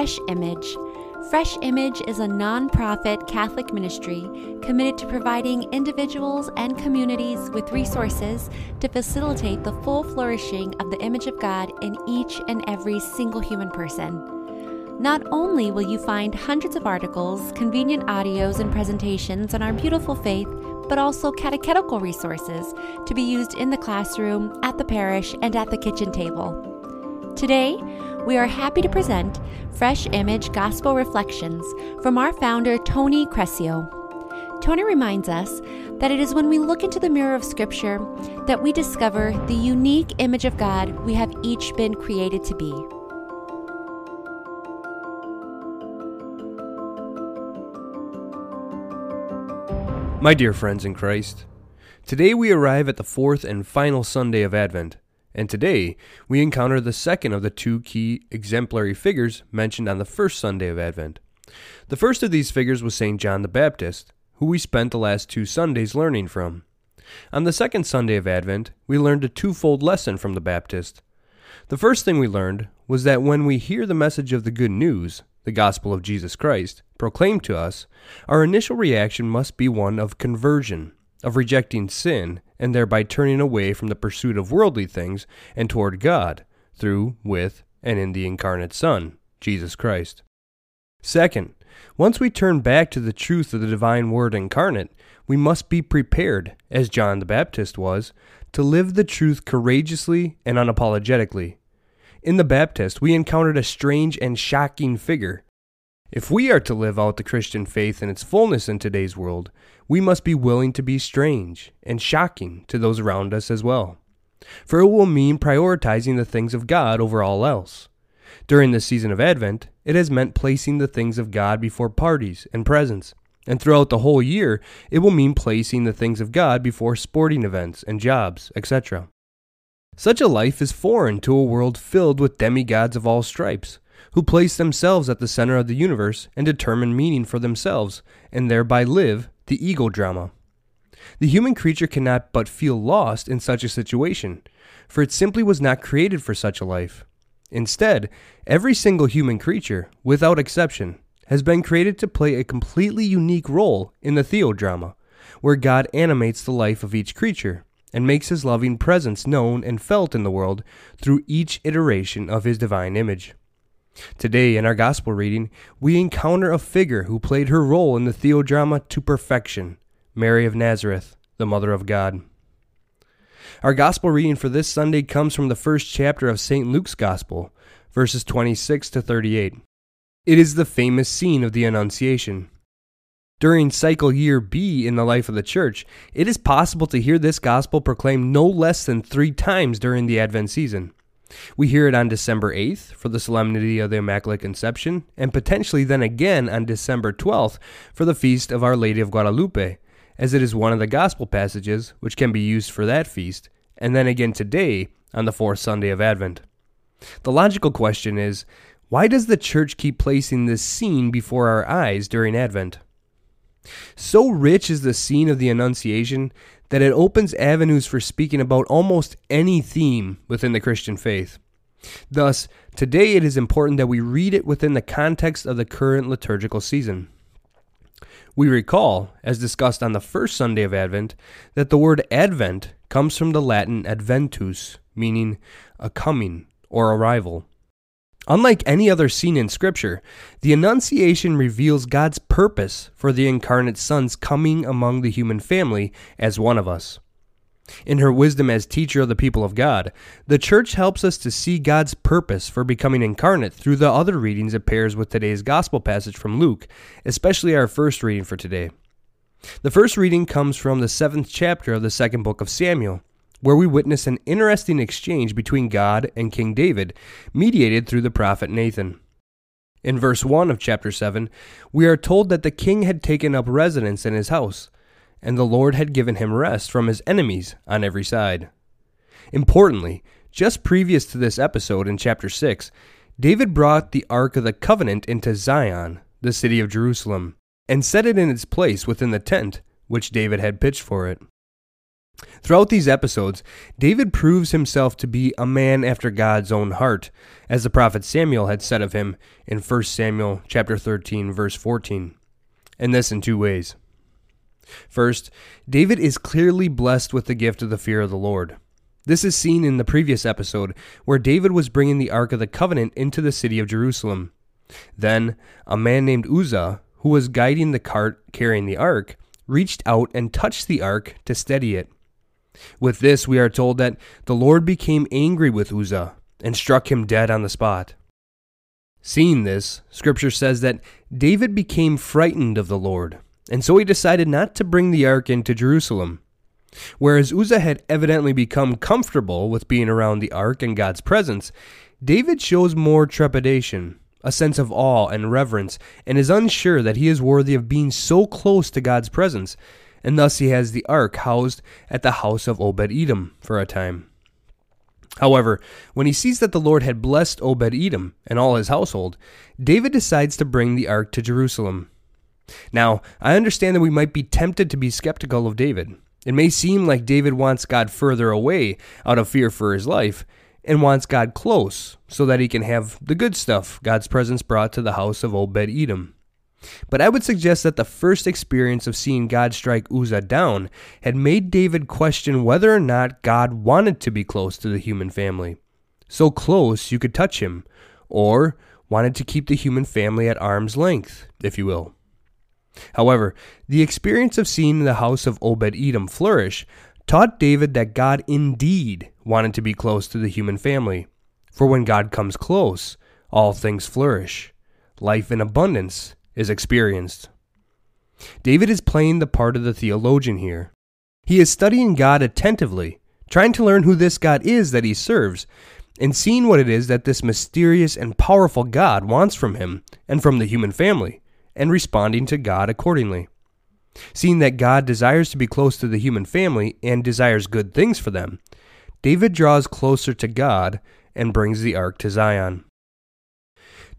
Fresh Image. Fresh Image is a nonprofit Catholic ministry committed to providing individuals and communities with resources to facilitate the full flourishing of the image of God in each and every single human person. Not only will you find hundreds of articles, convenient audios, and presentations on our beautiful faith, but also catechetical resources to be used in the classroom, at the parish, and at the kitchen table. Today, we are happy to present Fresh Image Gospel Reflections from our founder, Tony Crescio. Tony reminds us that it is when we look into the mirror of Scripture that we discover the unique image of God we have each been created to be. My dear friends in Christ, today we arrive at the fourth and final Sunday of Advent. And today, we encounter the second of the two key exemplary figures mentioned on the first Sunday of Advent. The first of these figures was St. John the Baptist, who we spent the last two Sundays learning from. On the second Sunday of Advent, we learned a twofold lesson from the Baptist. The first thing we learned was that when we hear the message of the good news, the gospel of Jesus Christ, proclaimed to us, our initial reaction must be one of conversion, of rejecting sin and thereby turning away from the pursuit of worldly things and toward God, through, with, and in the incarnate Son, Jesus Christ. Second, once we turn back to the truth of the divine Word incarnate, we must be prepared, as John the Baptist was, to live the truth courageously and unapologetically. In the Baptist, we encountered a strange and shocking figure. If we are to live out the Christian faith in its fullness in today's world, we must be willing to be strange and shocking to those around us as well. For it will mean prioritizing the things of God over all else. During the season of Advent, it has meant placing the things of God before parties and presents. And throughout the whole year, it will mean placing the things of God before sporting events and jobs, etc. Such a life is foreign to a world filled with demigods of all stripes, who place themselves at the center of the universe and determine meaning for themselves, and thereby live the ego drama. The human creature cannot but feel lost in such a situation, for it simply was not created for such a life. Instead, every single human creature, without exception, has been created to play a completely unique role in the theodrama, where God animates the life of each creature and makes his loving presence known and felt in the world through each iteration of his divine image. Today, in our gospel reading, we encounter a figure who played her role in the theodrama to perfection Mary of Nazareth, the Mother of God. Our gospel reading for this Sunday comes from the first chapter of St. Luke's Gospel, verses 26 to 38. It is the famous scene of the Annunciation. During cycle year B in the life of the church, it is possible to hear this gospel proclaimed no less than three times during the Advent season. We hear it on December 8th for the Solemnity of the Immaculate Conception, and potentially then again on December 12th for the Feast of Our Lady of Guadalupe, as it is one of the Gospel passages which can be used for that feast, and then again today on the fourth Sunday of Advent. The logical question is why does the Church keep placing this scene before our eyes during Advent? So rich is the scene of the Annunciation that it opens avenues for speaking about almost any theme within the Christian faith. Thus, today it is important that we read it within the context of the current liturgical season. We recall, as discussed on the first Sunday of Advent, that the word Advent comes from the Latin adventus, meaning a coming or arrival. Unlike any other scene in Scripture, the Annunciation reveals God's purpose for the incarnate Son's coming among the human family as one of us. In her wisdom as teacher of the people of God, the Church helps us to see God's purpose for becoming incarnate through the other readings it pairs with today's Gospel passage from Luke, especially our first reading for today. The first reading comes from the seventh chapter of the second book of Samuel where we witness an interesting exchange between God and King David, mediated through the prophet Nathan. In verse 1 of chapter 7, we are told that the king had taken up residence in his house, and the Lord had given him rest from his enemies on every side. Importantly, just previous to this episode in chapter 6, David brought the Ark of the Covenant into Zion, the city of Jerusalem, and set it in its place within the tent which David had pitched for it. Throughout these episodes, David proves himself to be a man after God's own heart, as the prophet Samuel had said of him in 1 Samuel chapter 13 verse 14. And this in two ways. First, David is clearly blessed with the gift of the fear of the Lord. This is seen in the previous episode, where David was bringing the Ark of the Covenant into the city of Jerusalem. Then, a man named Uzzah, who was guiding the cart carrying the Ark, reached out and touched the Ark to steady it. With this, we are told that the Lord became angry with Uzzah and struck him dead on the spot. Seeing this, Scripture says that David became frightened of the Lord, and so he decided not to bring the ark into Jerusalem. Whereas Uzzah had evidently become comfortable with being around the ark and God's presence, David shows more trepidation, a sense of awe and reverence, and is unsure that he is worthy of being so close to God's presence, and thus he has the ark housed at the house of Obed Edom for a time. However, when he sees that the Lord had blessed Obed Edom and all his household, David decides to bring the ark to Jerusalem. Now, I understand that we might be tempted to be skeptical of David. It may seem like David wants God further away out of fear for his life and wants God close so that he can have the good stuff God's presence brought to the house of Obed Edom. But I would suggest that the first experience of seeing God strike Uzzah down had made David question whether or not God wanted to be close to the human family. So close you could touch him, or wanted to keep the human family at arm's length, if you will. However, the experience of seeing the house of Obed Edom flourish taught David that God indeed wanted to be close to the human family. For when God comes close, all things flourish. Life in abundance is experienced. David is playing the part of the theologian here. He is studying God attentively, trying to learn who this God is that he serves, and seeing what it is that this mysterious and powerful God wants from him and from the human family, and responding to God accordingly. Seeing that God desires to be close to the human family and desires good things for them, David draws closer to God and brings the ark to Zion.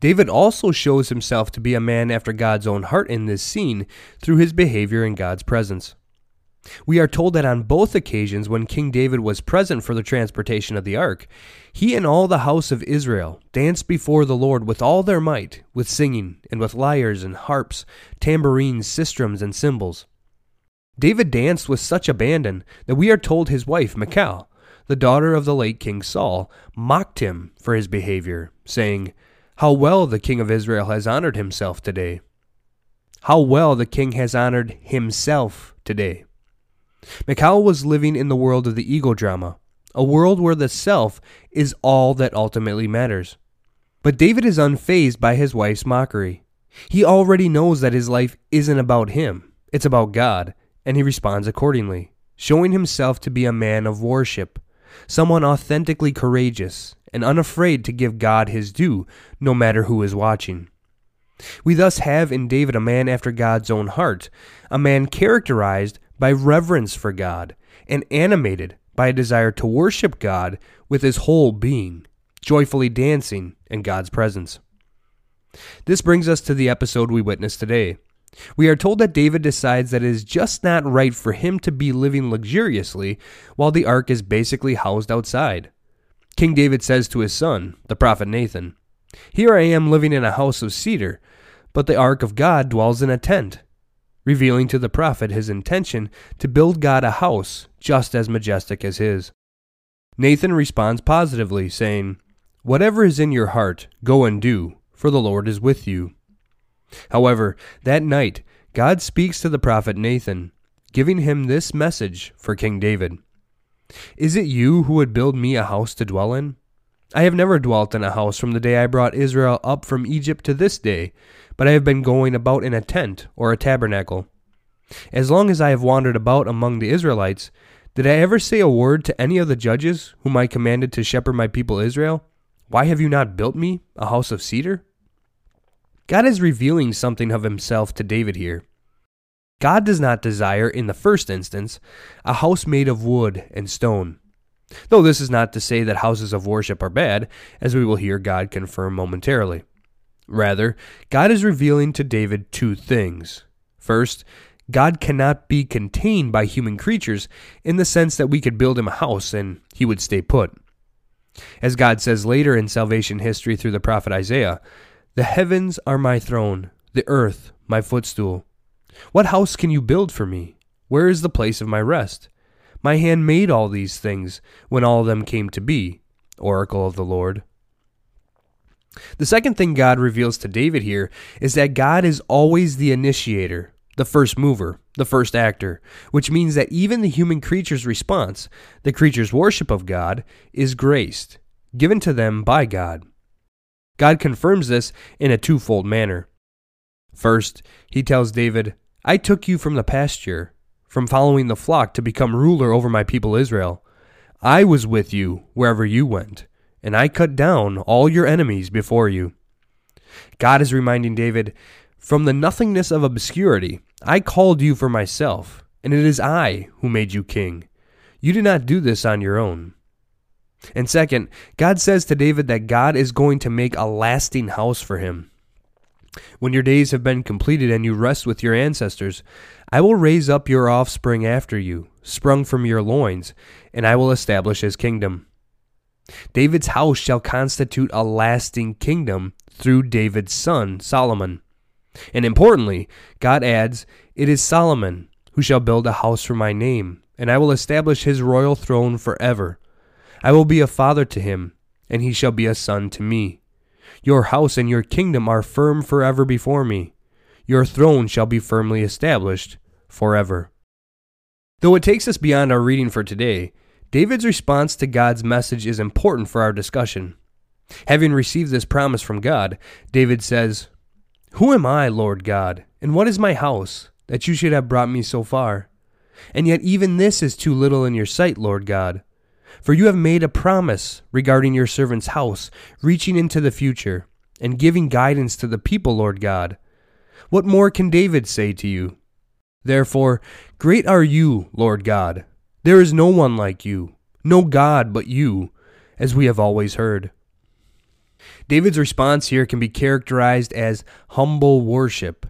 David also shows himself to be a man after God's own heart in this scene through his behavior in God's presence. We are told that on both occasions when King David was present for the transportation of the ark, he and all the house of Israel danced before the Lord with all their might, with singing, and with lyres and harps, tambourines, sistrums, and cymbals. David danced with such abandon that we are told his wife, Michal, the daughter of the late King Saul, mocked him for his behavior, saying, how well the king of Israel has honored himself today. How well the king has honored himself today. Michal was living in the world of the ego drama, a world where the self is all that ultimately matters. But David is unfazed by his wife's mockery. He already knows that his life isn't about him, it's about God, and he responds accordingly, showing himself to be a man of worship, someone authentically courageous, and unafraid to give God his due, no matter who is watching. We thus have in David a man after God's own heart, a man characterized by reverence for God, and animated by a desire to worship God with his whole being, joyfully dancing in God's presence. This brings us to the episode we witnessed today. We are told that David decides that it is just not right for him to be living luxuriously while the ark is basically housed outside. King David says to his son, the prophet Nathan, Here I am living in a house of cedar, but the ark of God dwells in a tent, revealing to the prophet his intention to build God a house just as majestic as his. Nathan responds positively, saying, Whatever is in your heart, go and do, for the Lord is with you. However, that night, God speaks to the prophet Nathan, giving him this message for King David. Is it you who would build me a house to dwell in? I have never dwelt in a house from the day I brought Israel up from Egypt to this day, but I have been going about in a tent or a tabernacle. As long as I have wandered about among the Israelites, did I ever say a word to any of the judges whom I commanded to shepherd my people Israel? Why have you not built me a house of cedar? God is revealing something of himself to David here. God does not desire, in the first instance, a house made of wood and stone. Though this is not to say that houses of worship are bad, as we will hear God confirm momentarily. Rather, God is revealing to David two things. First, God cannot be contained by human creatures in the sense that we could build him a house and he would stay put. As God says later in salvation history through the prophet Isaiah, The heavens are my throne, the earth my footstool. What house can you build for me? Where is the place of my rest? My hand made all these things when all of them came to be, oracle of the Lord. The second thing God reveals to David here is that God is always the initiator, the first mover, the first actor, which means that even the human creature's response, the creature's worship of God, is graced, given to them by God. God confirms this in a twofold manner. First, he tells David, I took you from the pasture, from following the flock to become ruler over my people Israel. I was with you wherever you went and I cut down all your enemies before you. God is reminding David, From the nothingness of obscurity, I called you for myself, and it is I who made you king. You did not do this on your own. And second, God says to David that God is going to make a lasting house for him. When your days have been completed and you rest with your ancestors, I will raise up your offspring after you, sprung from your loins, and I will establish his kingdom. David's house shall constitute a lasting kingdom through David's son, Solomon. And importantly, God adds, It is Solomon who shall build a house for my name, and I will establish his royal throne forever. I will be a father to him, and he shall be a son to me. Your house and your kingdom are firm forever before me. Your throne shall be firmly established forever. Though it takes us beyond our reading for today, David's response to God's message is important for our discussion. Having received this promise from God, David says, Who am I, Lord God, and what is my house, that you should have brought me so far? And yet even this is too little in your sight, Lord God. For you have made a promise regarding your servant's house, reaching into the future, and giving guidance to the people, Lord God. What more can David say to you? Therefore, great are you, Lord God, there is no one like you, no God but you, as we have always heard. David's response here can be characterized as humble worship.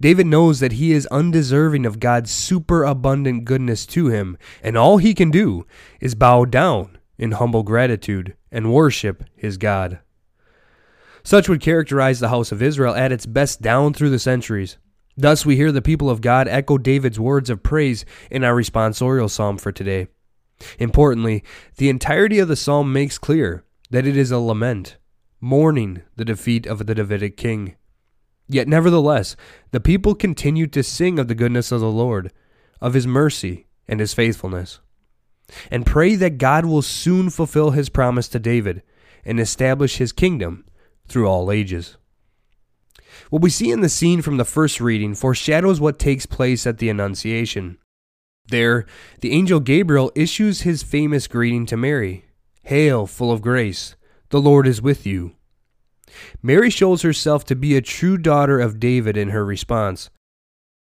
David knows that he is undeserving of God's superabundant goodness to him, and all he can do is bow down in humble gratitude and worship his God. Such would characterize the house of Israel at its best down through the centuries. Thus, we hear the people of God echo David's words of praise in our responsorial psalm for today. Importantly, the entirety of the psalm makes clear that it is a lament, mourning the defeat of the Davidic king. Yet, nevertheless, the people continued to sing of the goodness of the Lord, of his mercy and his faithfulness, and pray that God will soon fulfill his promise to David and establish his kingdom through all ages. What we see in the scene from the first reading foreshadows what takes place at the Annunciation. There, the angel Gabriel issues his famous greeting to Mary Hail, full of grace, the Lord is with you. Mary shows herself to be a true daughter of David in her response.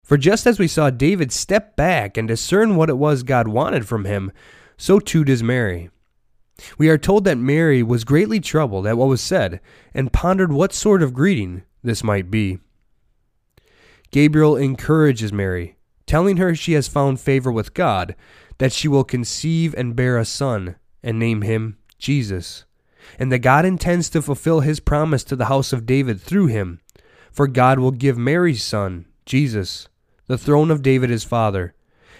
For just as we saw David step back and discern what it was God wanted from him, so too does Mary. We are told that Mary was greatly troubled at what was said and pondered what sort of greeting this might be. Gabriel encourages Mary, telling her she has found favor with God, that she will conceive and bear a son, and name him Jesus, and that God intends to fulfill his promise to the house of David through him. For God will give Mary's son, Jesus, the throne of David his father,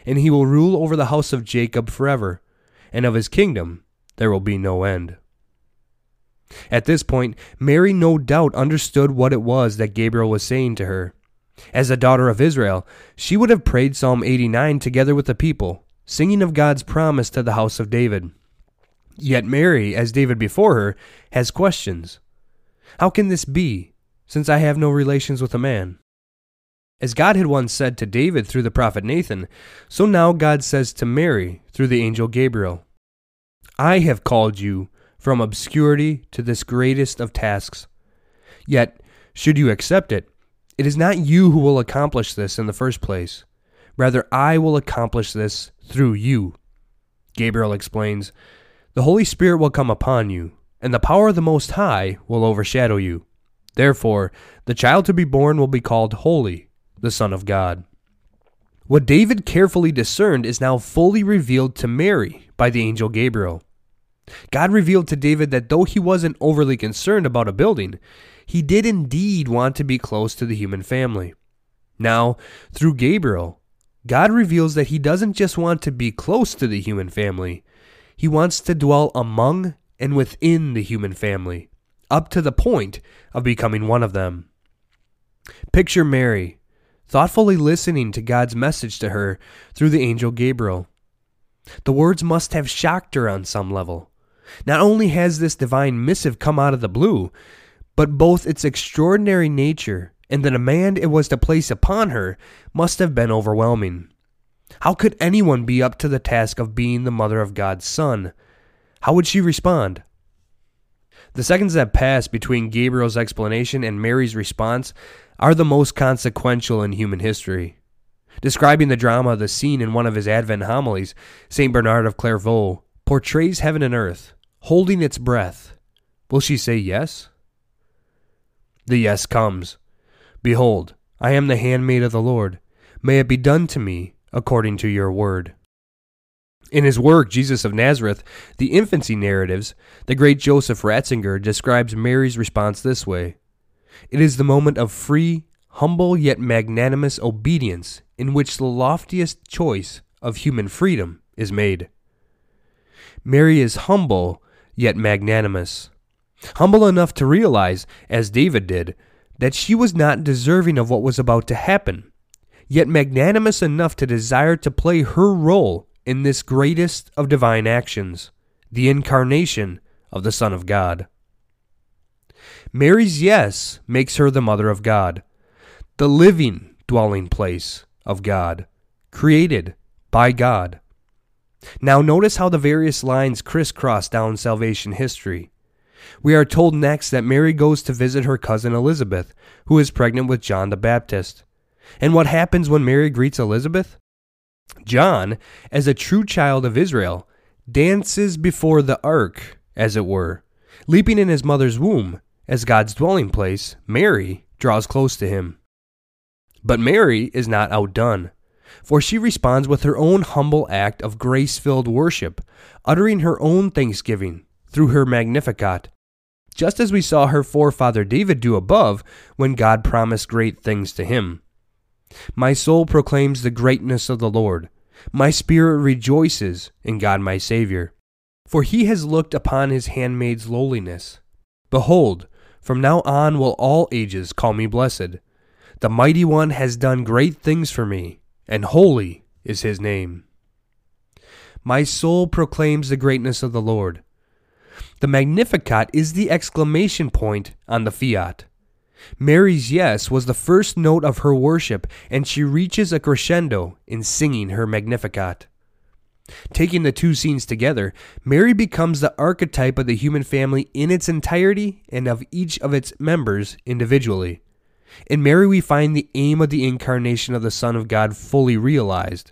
and he will rule over the house of Jacob forever, and of his kingdom there will be no end. At this point, Mary no doubt understood what it was that Gabriel was saying to her. As a daughter of Israel, she would have prayed Psalm 89 together with the people, singing of God's promise to the house of David. Yet Mary, as David before her, has questions. How can this be, since I have no relations with a man? As God had once said to David through the prophet Nathan, so now God says to Mary through the angel Gabriel I have called you from obscurity to this greatest of tasks. Yet, should you accept it, it is not you who will accomplish this in the first place. Rather, I will accomplish this through you. Gabriel explains The Holy Spirit will come upon you, and the power of the Most High will overshadow you. Therefore, the child to be born will be called Holy, the Son of God. What David carefully discerned is now fully revealed to Mary by the angel Gabriel. God revealed to David that though he wasn't overly concerned about a building, he did indeed want to be close to the human family. Now, through Gabriel, God reveals that he doesn't just want to be close to the human family, he wants to dwell among and within the human family, up to the point of becoming one of them. Picture Mary, thoughtfully listening to God's message to her through the angel Gabriel. The words must have shocked her on some level. Not only has this divine missive come out of the blue, but both its extraordinary nature and the demand it was to place upon her must have been overwhelming. How could anyone be up to the task of being the mother of God's Son? How would she respond? The seconds that pass between Gabriel's explanation and Mary's response are the most consequential in human history. Describing the drama of the scene in one of his Advent homilies, St. Bernard of Clairvaux portrays heaven and earth, holding its breath. Will she say yes? The yes comes. Behold, I am the handmaid of the Lord. May it be done to me according to your word. In his work, Jesus of Nazareth, the infancy narratives, the great Joseph Ratzinger describes Mary's response this way It is the moment of free, humble, yet magnanimous obedience in which the loftiest choice of human freedom is made. Mary is humble, yet magnanimous. Humble enough to realize, as David did, that she was not deserving of what was about to happen, yet magnanimous enough to desire to play her role in this greatest of divine actions, the incarnation of the Son of God. Mary's yes makes her the Mother of God, the living dwelling place of God, created by God. Now, notice how the various lines crisscross down salvation history. We are told next that Mary goes to visit her cousin Elizabeth, who is pregnant with John the Baptist. And what happens when Mary greets Elizabeth? John, as a true child of Israel, dances before the ark, as it were. Leaping in his mother's womb, as God's dwelling place, Mary draws close to him. But Mary is not outdone, for she responds with her own humble act of grace filled worship, uttering her own thanksgiving through her Magnificat, just as we saw her forefather David do above when God promised great things to him. My soul proclaims the greatness of the Lord. My spirit rejoices in God my Saviour. For he has looked upon his handmaid's lowliness. Behold, from now on will all ages call me blessed. The mighty one has done great things for me, and holy is his name. My soul proclaims the greatness of the Lord. The Magnificat is the exclamation point on the fiat. Mary's yes was the first note of her worship, and she reaches a crescendo in singing her Magnificat. Taking the two scenes together, Mary becomes the archetype of the human family in its entirety and of each of its members individually. In Mary, we find the aim of the incarnation of the Son of God fully realized.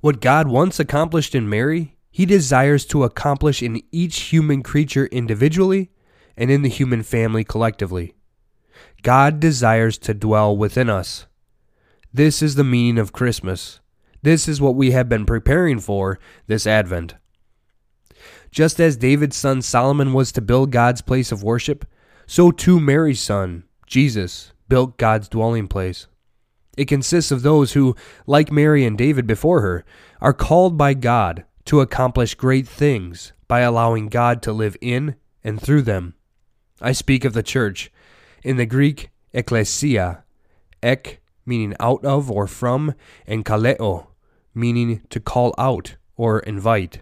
What God once accomplished in Mary, he desires to accomplish in each human creature individually and in the human family collectively. God desires to dwell within us. This is the meaning of Christmas. This is what we have been preparing for this Advent. Just as David's son Solomon was to build God's place of worship, so too Mary's son, Jesus, built God's dwelling place. It consists of those who, like Mary and David before her, are called by God to accomplish great things by allowing God to live in and through them. I speak of the church. In the Greek, ecclesia, ek meaning out of or from, and kaleo meaning to call out or invite.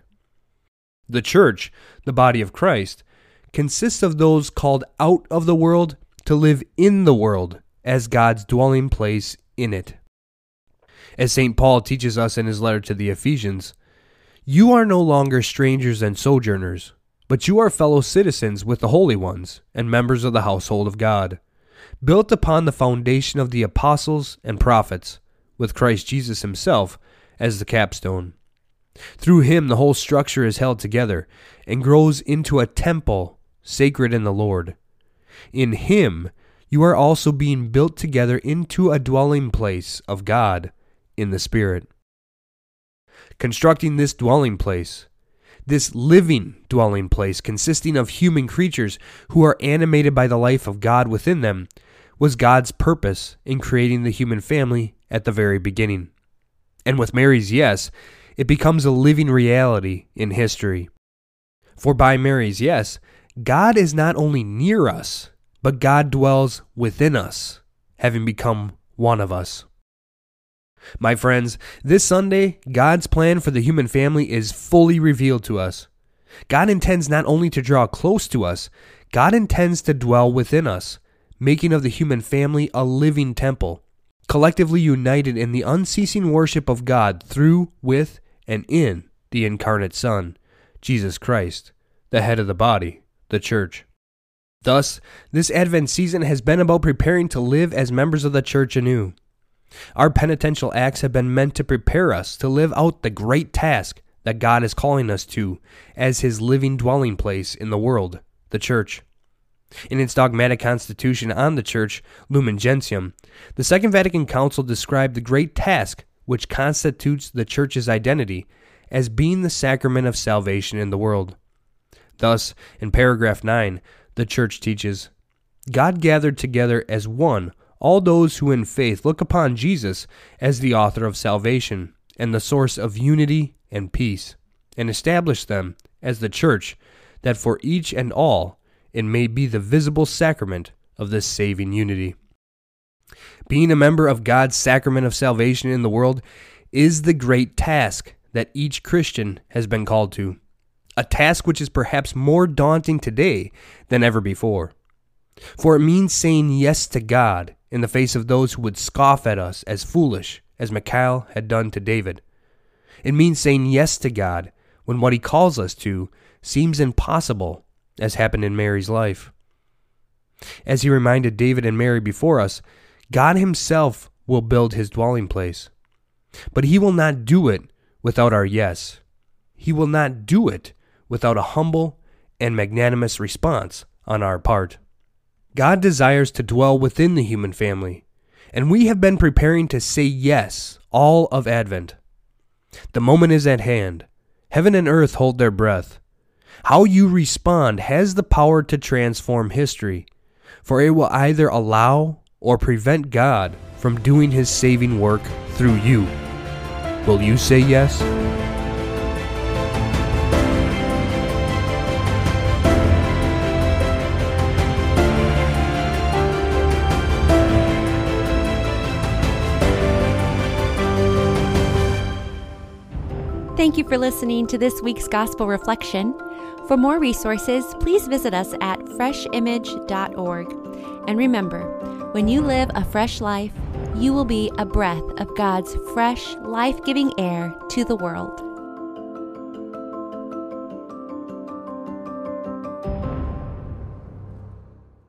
The church, the body of Christ, consists of those called out of the world to live in the world as God's dwelling place in it. As St. Paul teaches us in his letter to the Ephesians, you are no longer strangers and sojourners, but you are fellow citizens with the holy ones and members of the household of God, built upon the foundation of the apostles and prophets, with Christ Jesus himself as the capstone. Through him, the whole structure is held together and grows into a temple sacred in the Lord. In him, you are also being built together into a dwelling place of God in the Spirit. Constructing this dwelling place, this living dwelling place consisting of human creatures who are animated by the life of God within them, was God's purpose in creating the human family at the very beginning. And with Mary's yes, it becomes a living reality in history. For by Mary's yes, God is not only near us, but God dwells within us, having become one of us. My friends, this Sunday, God's plan for the human family is fully revealed to us. God intends not only to draw close to us, God intends to dwell within us, making of the human family a living temple, collectively united in the unceasing worship of God through, with, and in the incarnate Son, Jesus Christ, the head of the body, the church. Thus, this Advent season has been about preparing to live as members of the church anew. Our penitential acts have been meant to prepare us to live out the great task that God is calling us to as His living dwelling place in the world, the Church. In its dogmatic constitution on the Church, Lumen Gentium, the Second Vatican Council described the great task which constitutes the Church's identity as being the sacrament of salvation in the world. Thus, in paragraph 9, the Church teaches God gathered together as one all those who in faith look upon Jesus as the author of salvation and the source of unity and peace, and establish them as the church, that for each and all it may be the visible sacrament of this saving unity. Being a member of God's sacrament of salvation in the world is the great task that each Christian has been called to, a task which is perhaps more daunting today than ever before. For it means saying yes to God in the face of those who would scoff at us as foolish, as Michal had done to David. It means saying yes to God when what he calls us to seems impossible, as happened in Mary's life. As he reminded David and Mary before us, God himself will build his dwelling place. But he will not do it without our yes. He will not do it without a humble and magnanimous response on our part. God desires to dwell within the human family, and we have been preparing to say yes all of Advent. The moment is at hand. Heaven and earth hold their breath. How you respond has the power to transform history, for it will either allow or prevent God from doing his saving work through you. Will you say yes? Thank you for listening to this week's Gospel Reflection. For more resources, please visit us at freshimage.org. And remember, when you live a fresh life, you will be a breath of God's fresh, life giving air to the world.